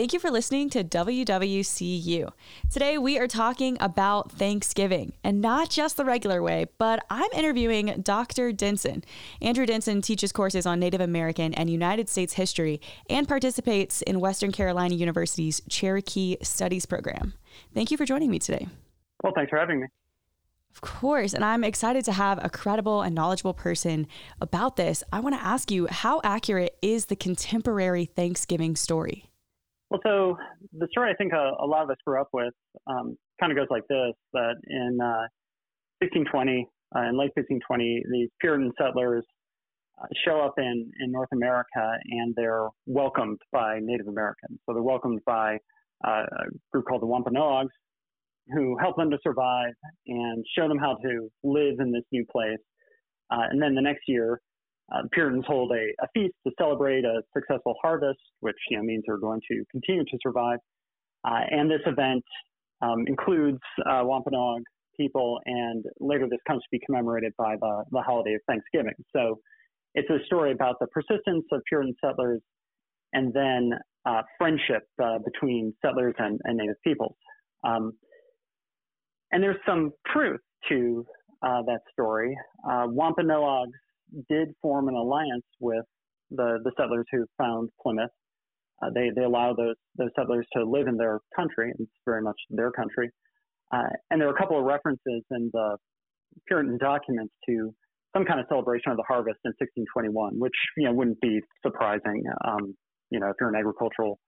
Thank you for listening to WWCU. Today we are talking about Thanksgiving and not just the regular way, but I'm interviewing Dr. Denson. Andrew Denson teaches courses on Native American and United States history and participates in Western Carolina University's Cherokee Studies program. Thank you for joining me today. Well, thanks for having me. Of course. And I'm excited to have a credible and knowledgeable person about this. I want to ask you how accurate is the contemporary Thanksgiving story? Well, so the story I think a, a lot of us grew up with um, kind of goes like this that in uh, 1620, uh, in late 1620, these Puritan settlers uh, show up in, in North America and they're welcomed by Native Americans. So they're welcomed by uh, a group called the Wampanoags, who help them to survive and show them how to live in this new place. Uh, and then the next year, uh, Puritans hold a, a, feast to celebrate a successful harvest, which you know, means they're going to continue to survive. Uh, and this event um, includes uh, Wampanoag people, and later this comes to be commemorated by the, the holiday of Thanksgiving. So it's a story about the persistence of Puritan settlers and then uh, friendship uh, between settlers and, and Native peoples. Um, and there's some truth to uh, that story. Uh, Wampanoags did form an alliance with the, the settlers who found Plymouth. Uh, they, they allow those, those settlers to live in their country. It's very much their country. Uh, and there are a couple of references in the Puritan documents to some kind of celebration of the harvest in 1621, which you know wouldn't be surprising. Um, you know, if you're an agricultural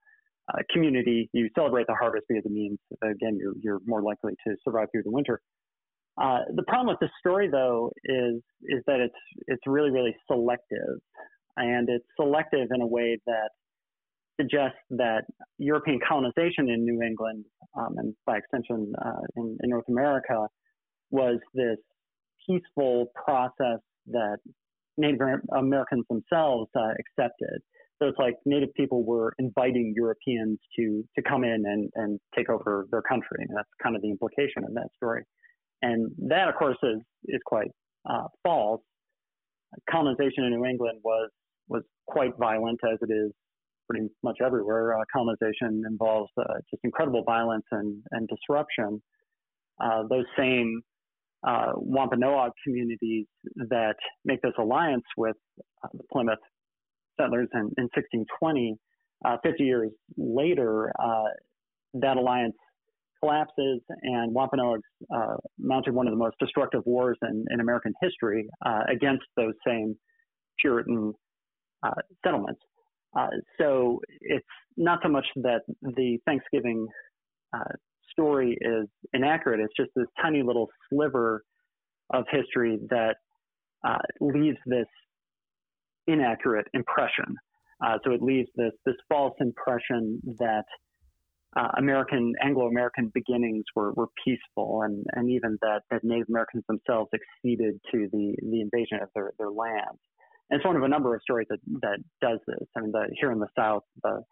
uh, community, you celebrate the harvest because it means, again, you're, you're more likely to survive through the winter. Uh, the problem with this story, though, is is that it's it's really really selective, and it's selective in a way that suggests that European colonization in New England, um, and by extension uh, in, in North America, was this peaceful process that Native Americans themselves uh, accepted. So it's like Native people were inviting Europeans to to come in and, and take over their country. And that's kind of the implication of that story. And that, of course, is is quite uh, false. Colonization in New England was was quite violent, as it is pretty much everywhere. Uh, colonization involves uh, just incredible violence and, and disruption. Uh, those same uh, Wampanoag communities that make this alliance with uh, the Plymouth settlers in, in 1620. Uh, 50 years later, that alliance collapses, and Wampanoags uh, mounted one of the most destructive wars in, in American history uh, against those same Puritan uh, settlements. Uh, so it's not so much that the Thanksgiving story is inaccurate, it's just this tiny little sliver of history that leaves this inaccurate impression. Uh, so it leaves this this false impression that uh, American Anglo-American beginnings were, were peaceful, and, and even that, that Native Americans themselves acceded to the, the invasion of their, their land. And it's one of a number of stories that, that does this. I mean, the, here in the South, the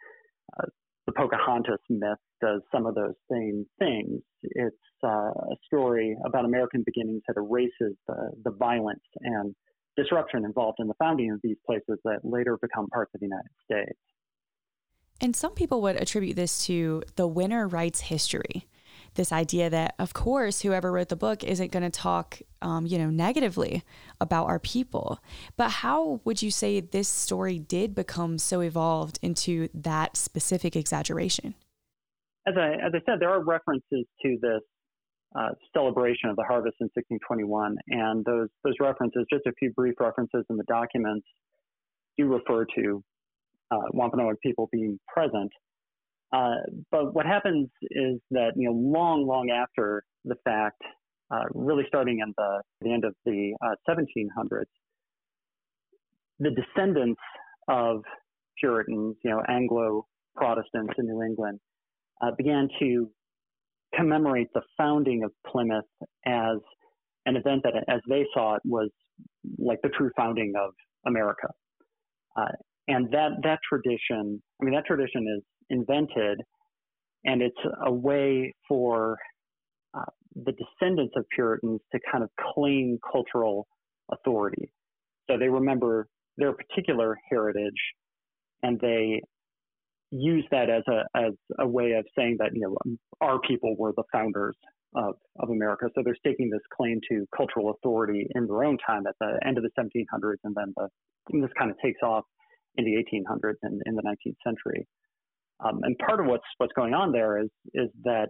uh, the Pocahontas myth does some of those same things. It's uh, a story about American beginnings that erases the, the violence and disruption involved in the founding of these places that later become parts of the United States. And some people would attribute this to the winner writes history. This idea that, of course, whoever wrote the book isn't going to talk, um, you know, negatively about our people. But how would you say this story did become so evolved into that specific exaggeration? As I, as I said, there are references to this uh, celebration of the harvest in 1621. And those, those references, just a few brief references in the documents, do refer to uh, Wampanoag people being present. Uh, but what happens is that, you know, long, long after the fact, uh, really starting in the, the end of the 1700s, uh, the descendants of Puritans, you know, Anglo Protestants in New England, uh, began to commemorate the founding of Plymouth as an event that, as they saw it, was like the true founding of America. Uh, and that that tradition, I mean, that tradition is invented, and it's a way for uh, the descendants of Puritans to kind of claim cultural authority. So they remember their particular heritage, and they use that as a as a way of saying that you know our people were the founders of, of America. So they're staking this claim to cultural authority in their own time at the end of the 1700s, and then the, and this kind of takes off in the 1800s and in the 19th century. Um, and part of what's what's going on there is is that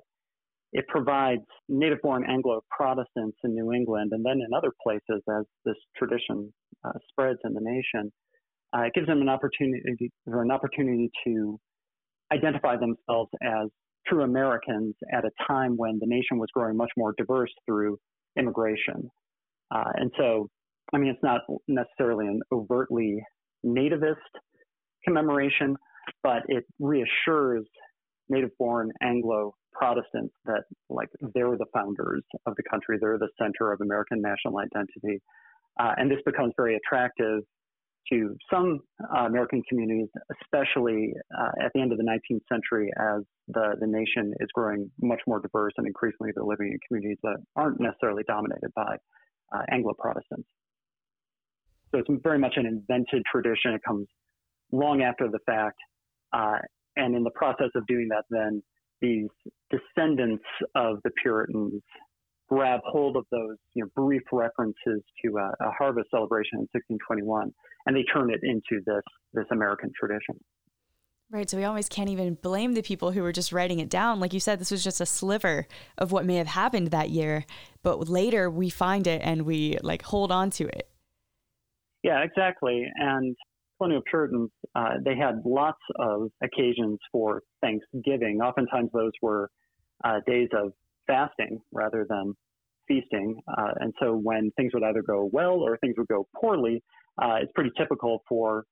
it provides native-born Anglo-Protestants in New England and then in other places as this tradition uh, spreads in the nation. Uh, it gives them an opportunity or an opportunity to identify themselves as true Americans at a time when the nation was growing much more diverse through immigration. Uh, and so, I mean, it's not necessarily an overtly nativist commemoration, but it reassures native born Anglo Protestants that, like, they're the founders of the country, they're the center of American national identity. Uh, and this becomes very attractive to some uh, American communities, especially uh, at the end of the 19th century, as the, the nation is growing much more diverse and increasingly they're living in communities that aren't necessarily dominated by uh, Anglo Protestants. So it's very much an invented tradition. It comes long after the fact. Uh, and in the process of doing that, then these descendants of the Puritans grab hold of those you know, brief references to a, a, harvest celebration in 1621, and they turn it into this this American tradition. Right. So we almost can't even blame the people who were just writing it down. Like you said, this was just a sliver of what may have happened that year, but later we find it and we like hold on to it. Yeah, exactly. And plenty of Puritans, uh, they had lots of occasions for Thanksgiving. Oftentimes those were uh, days of fasting rather than feasting. Uh, and so when things would either go well or things would go poorly, uh, it's pretty typical for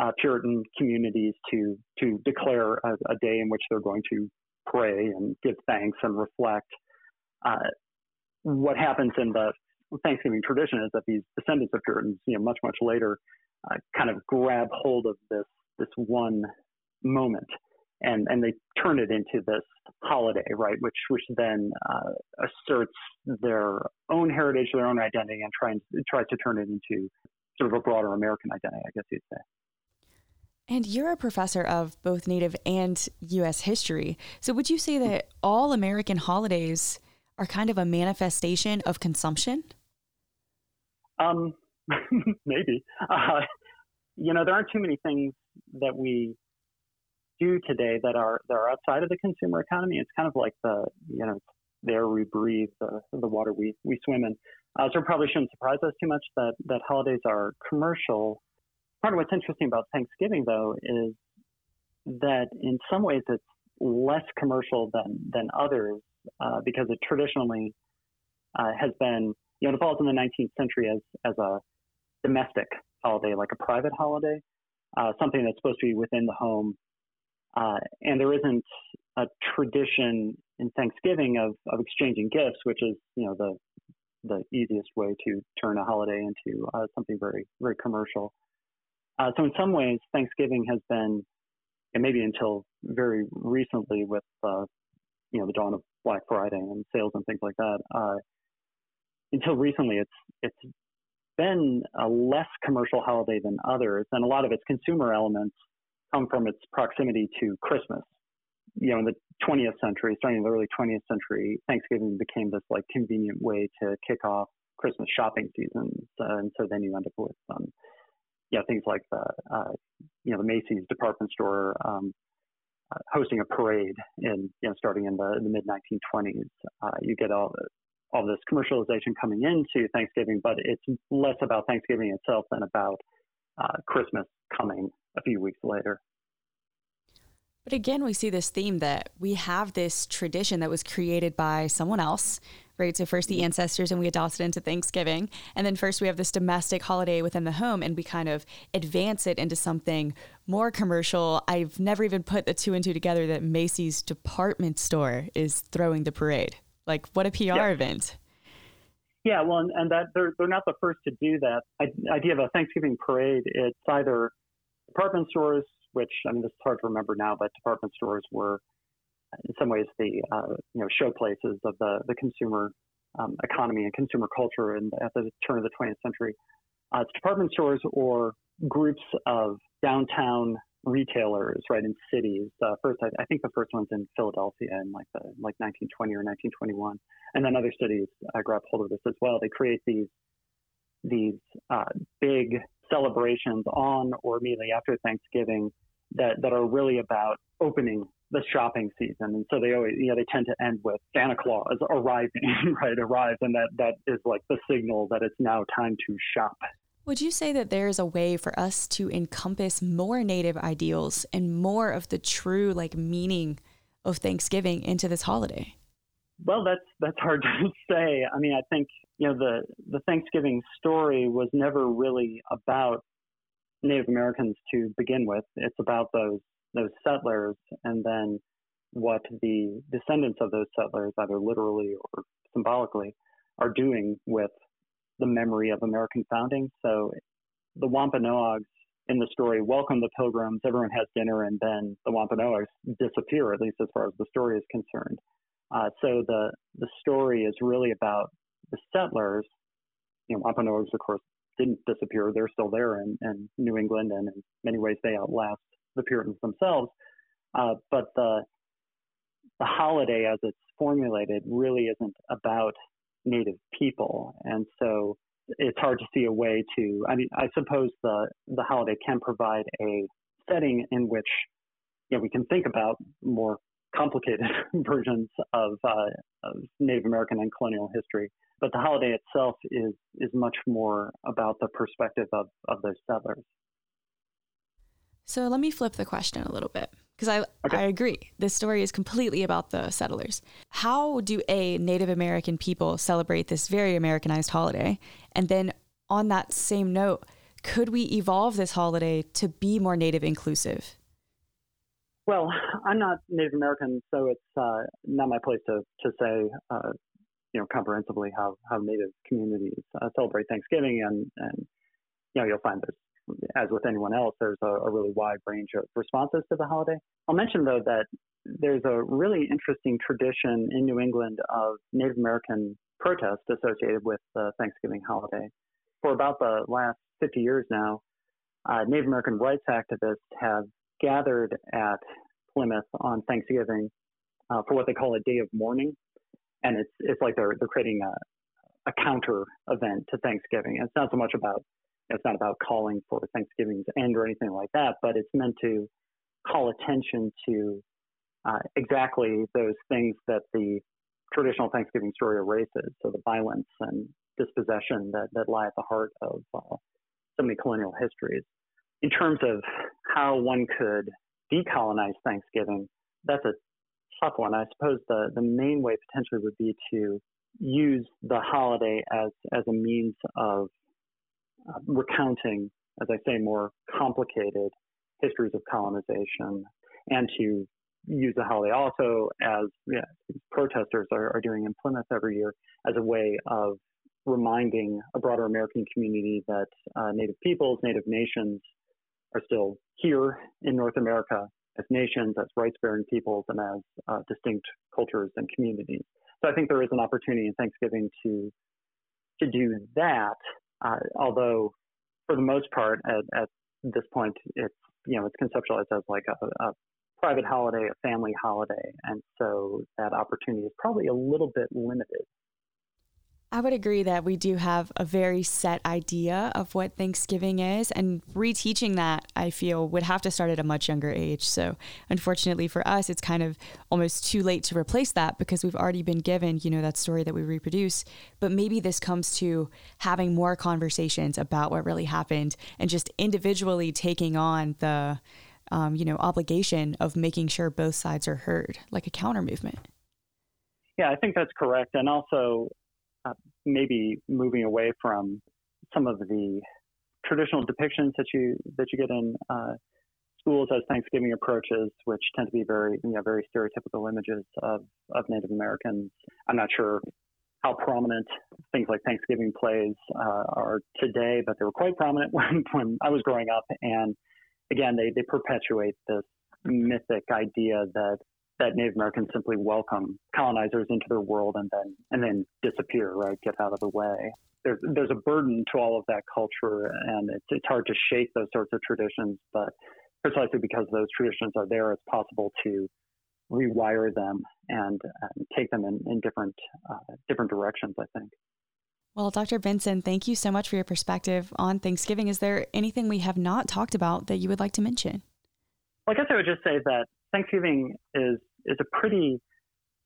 uh, Puritan communities to to declare a, a, day in which they're going to pray and give thanks and reflect. Uh, what happens in the Thanksgiving tradition is that these descendants of Puritans, you know, much much later, uh, kind of grab hold of this this one moment and and they turn it into this holiday, right? Which which then uh, asserts their own heritage, their own identity, and tries tries to turn it into sort of a broader American identity, I guess you'd say. And you're a professor of both Native and U.S. history. So would you say that all American holidays are kind of a manifestation of consumption? Um, maybe. Uh, you know, there aren't too many things that we do today that are that are outside of the consumer economy. It's kind of like the you know the air we breathe, the the water we we swim in. Uh, so it probably shouldn't surprise us too much that that holidays are commercial. Part of what's interesting about Thanksgiving though is that in some ways it's less commercial than than others uh, because it traditionally uh, has been you know it falls in the 19th century as as a domestic holiday, like a private holiday, uh, something that's supposed to be within the home uh, and there isn't a tradition in Thanksgiving of, of exchanging gifts, which is, you know, the the easiest way to turn a holiday into uh, something very, very commercial. Uh, so in some ways, Thanksgiving has been, and maybe until very recently with, uh, you know, the dawn of Black Friday and sales and things like that, uh, until recently, it's it's been a less commercial holiday than others, and a lot of its consumer elements come from its proximity to Christmas. You know, in the 20th century, starting in the early 20th century, Thanksgiving became this like convenient way to kick off Christmas shopping season, uh, and so then you end up with um, yeah things like the uh, you know the Macy's department store um, uh, hosting a parade in you know starting in the, the mid 1920s. Uh, you get all all this commercialization coming into Thanksgiving, but it's less about Thanksgiving itself than about uh, Christmas coming a few weeks later. But again, we see this theme that we have this tradition that was created by someone else, right? So, first the mm-hmm. ancestors, and we adopted it into Thanksgiving. And then, first, we have this domestic holiday within the home, and we kind of advance it into something more commercial. I've never even put the two and two together that Macy's department store is throwing the parade. Like, what a PR yeah. event. Yeah, well, and, and that they're, they're not the first to do that. I, idea of a Thanksgiving parade, it's either department stores, which I mean, this is hard to remember now, but department stores were in some ways the uh, you know show places of the the consumer um, economy and consumer culture in, at the turn of the 20th century. Uh, it's department stores or groups of downtown retailers, right, in cities. First, I, I, think the first one's in Philadelphia in like the like 1920 or 1921, and then other cities uh, grab hold of this as well. They create these these uh, big celebrations on or immediately after Thanksgiving that that are really about opening the shopping season. And so they always, you know, they tend to end with Santa Claus arriving, right? Arrives, and that that is like the signal that it's now time to shop. Would you say that there is a way for us to encompass more native ideals and more of the true like meaning of Thanksgiving into this holiday? Well, that's that's hard to say. I mean, I think you know the the Thanksgiving story was never really about Native Americans to begin with. It's about those those settlers and then what the descendants of those settlers, either literally or symbolically, are doing with the memory of American founding. So the Wampanoags in the story welcome the pilgrims, everyone has dinner, and then the Wampanoags disappear, at least as far as the story is concerned. Uh, so the the story is really about the settlers. You know, Wampanoags, of course, didn't disappear; they're still there in, in New England, and in many ways, they outlast the Puritans themselves. Uh, but the the holiday, as it's formulated, really isn't about Native people, and so it's hard to see a way to. I mean, I suppose the the holiday can provide a setting in which you know we can think about more complicated versions of, uh, of Native American and colonial history. But the holiday itself is is much more about the perspective of, of those settlers. So let me flip the question a little bit because I, okay. I agree. This story is completely about the settlers. How do A, Native American people celebrate this very Americanized holiday? And then on that same note, could we evolve this holiday to be more Native inclusive? Well, I'm not Native American, so it's uh, not my place to, to say, uh, you know, comprehensively how, how Native communities uh, celebrate Thanksgiving. And, and, you know, you'll find there's as with anyone else, there's a, a, really wide range of responses to the holiday. I'll mention, though, that there's a really interesting tradition in New England of Native American protest associated with the Thanksgiving holiday. For about the last 50 years now, uh, Native American rights activists have gathered at Plymouth on Thanksgiving uh, for what they call a day of mourning. And it's, it's like they're, they're creating a, a counter event to Thanksgiving. It's not so much about it's not about calling for Thanksgiving's end or anything like that, but it's meant to call attention to uh, exactly those things that the traditional Thanksgiving story erases. So the violence and dispossession that, that lie at the heart of uh, so many colonial histories. In terms of how one could decolonize Thanksgiving, that's a tough one. I suppose the, the main way potentially would be to use the holiday as, as a means of uh, recounting, as I say, more complicated histories of colonization, and to use the holiday also as yeah, protesters are, are doing in Plymouth every year as a way of reminding a broader American community that uh, Native peoples, Native nations are still here in North America as nations, as rights bearing peoples, and as uh, distinct cultures and communities. So I think there is an opportunity in Thanksgiving to to do that uh, although, for the most part, at, at, this point, it's you know it's conceptualized as like a, a private holiday, a family holiday, and so that opportunity is probably a little bit limited. I would agree that we do have a very set idea of what Thanksgiving is, and reteaching that, I feel, would have to start at a much younger age. So, unfortunately for us, it's kind of almost too late to replace that because we've already been given, you know, that story that we reproduce. But maybe this comes to having more conversations about what really happened and just individually taking on the, um, you know, obligation of making sure both sides are heard, like a counter movement. Yeah, I think that's correct. And also, uh, maybe moving away from some of the traditional depictions that you that you get in uh, schools as Thanksgiving approaches, which tend to be very you know very stereotypical images of of Native Americans. I'm not sure how prominent things like Thanksgiving plays uh, are today, but they were quite prominent when when I was growing up. And again, they they perpetuate this mythic idea that that Native Americans simply welcome colonizers into their world and then and then disappear, right? Get out of the way. There's there's a burden to all of that culture, and it's it's hard to shake those sorts of traditions. But precisely because those traditions are there, it's possible to rewire them and take them in, in different uh, different directions. I think. Well, Dr. Denson, thank you so much for your perspective on Thanksgiving. Is there anything we have not talked about that you would like to mention? Well, I guess I would just say that Thanksgiving is is a pretty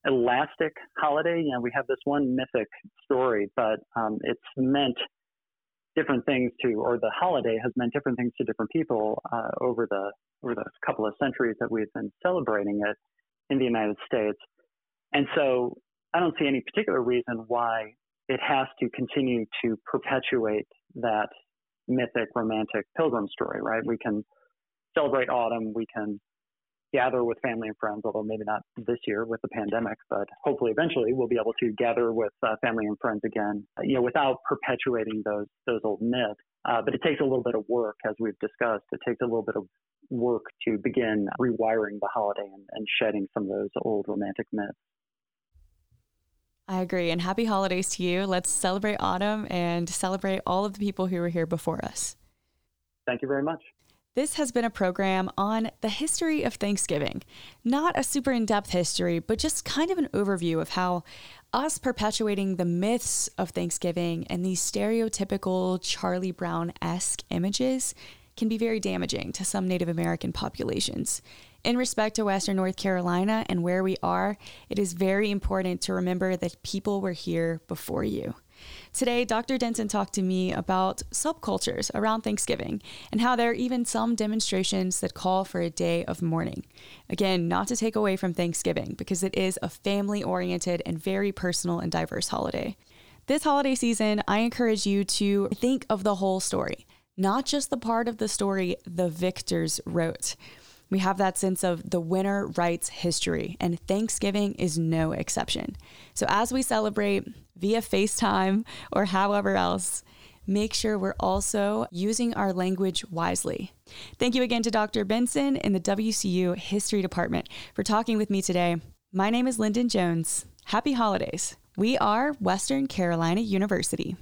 elastic holiday. You know, we have this one mythic story, but um, it's meant different things to, or the holiday has meant different things to different people uh, over the over the couple of centuries that we've been celebrating it in the United States. And so, I don't see any particular reason why it has to continue to perpetuate that mythic romantic pilgrim story, right? We can celebrate autumn, we can gather with family and friends, although maybe not this year with the pandemic, but hopefully eventually we'll be able to gather with uh, family and friends again, you know, without perpetuating those those old myths. Uh, but it takes a little bit of work, as we've discussed. It takes a little bit of work to begin rewiring the holiday and, and shedding some of those old romantic myths. I agree. And happy holidays to you. Let's celebrate autumn and celebrate all of the people who were here before us. Thank you very much. This has been a program on the history of Thanksgiving. Not a super in depth history, but just kind of an overview of how us perpetuating the myths of Thanksgiving and these stereotypical Charlie Brown esque images can be very damaging to some Native American populations. In respect to Western North Carolina and where we are, it is very important to remember that people were here before you. Today, Dr. Denson talked to me about subcultures around Thanksgiving and how there are even some demonstrations that call for a day of mourning. Again, not to take away from Thanksgiving because it is a family oriented and very personal and diverse holiday. This holiday season, I encourage you to think of the whole story, not just the part of the story the victors wrote. We have that sense of the winner writes history, and Thanksgiving is no exception. So, as we celebrate via FaceTime or however else, make sure we're also using our language wisely. Thank you again to Dr. Denson in the WCU History Department for talking with me today. My name is Lyndon Jones. Happy holidays. We are Western Carolina University.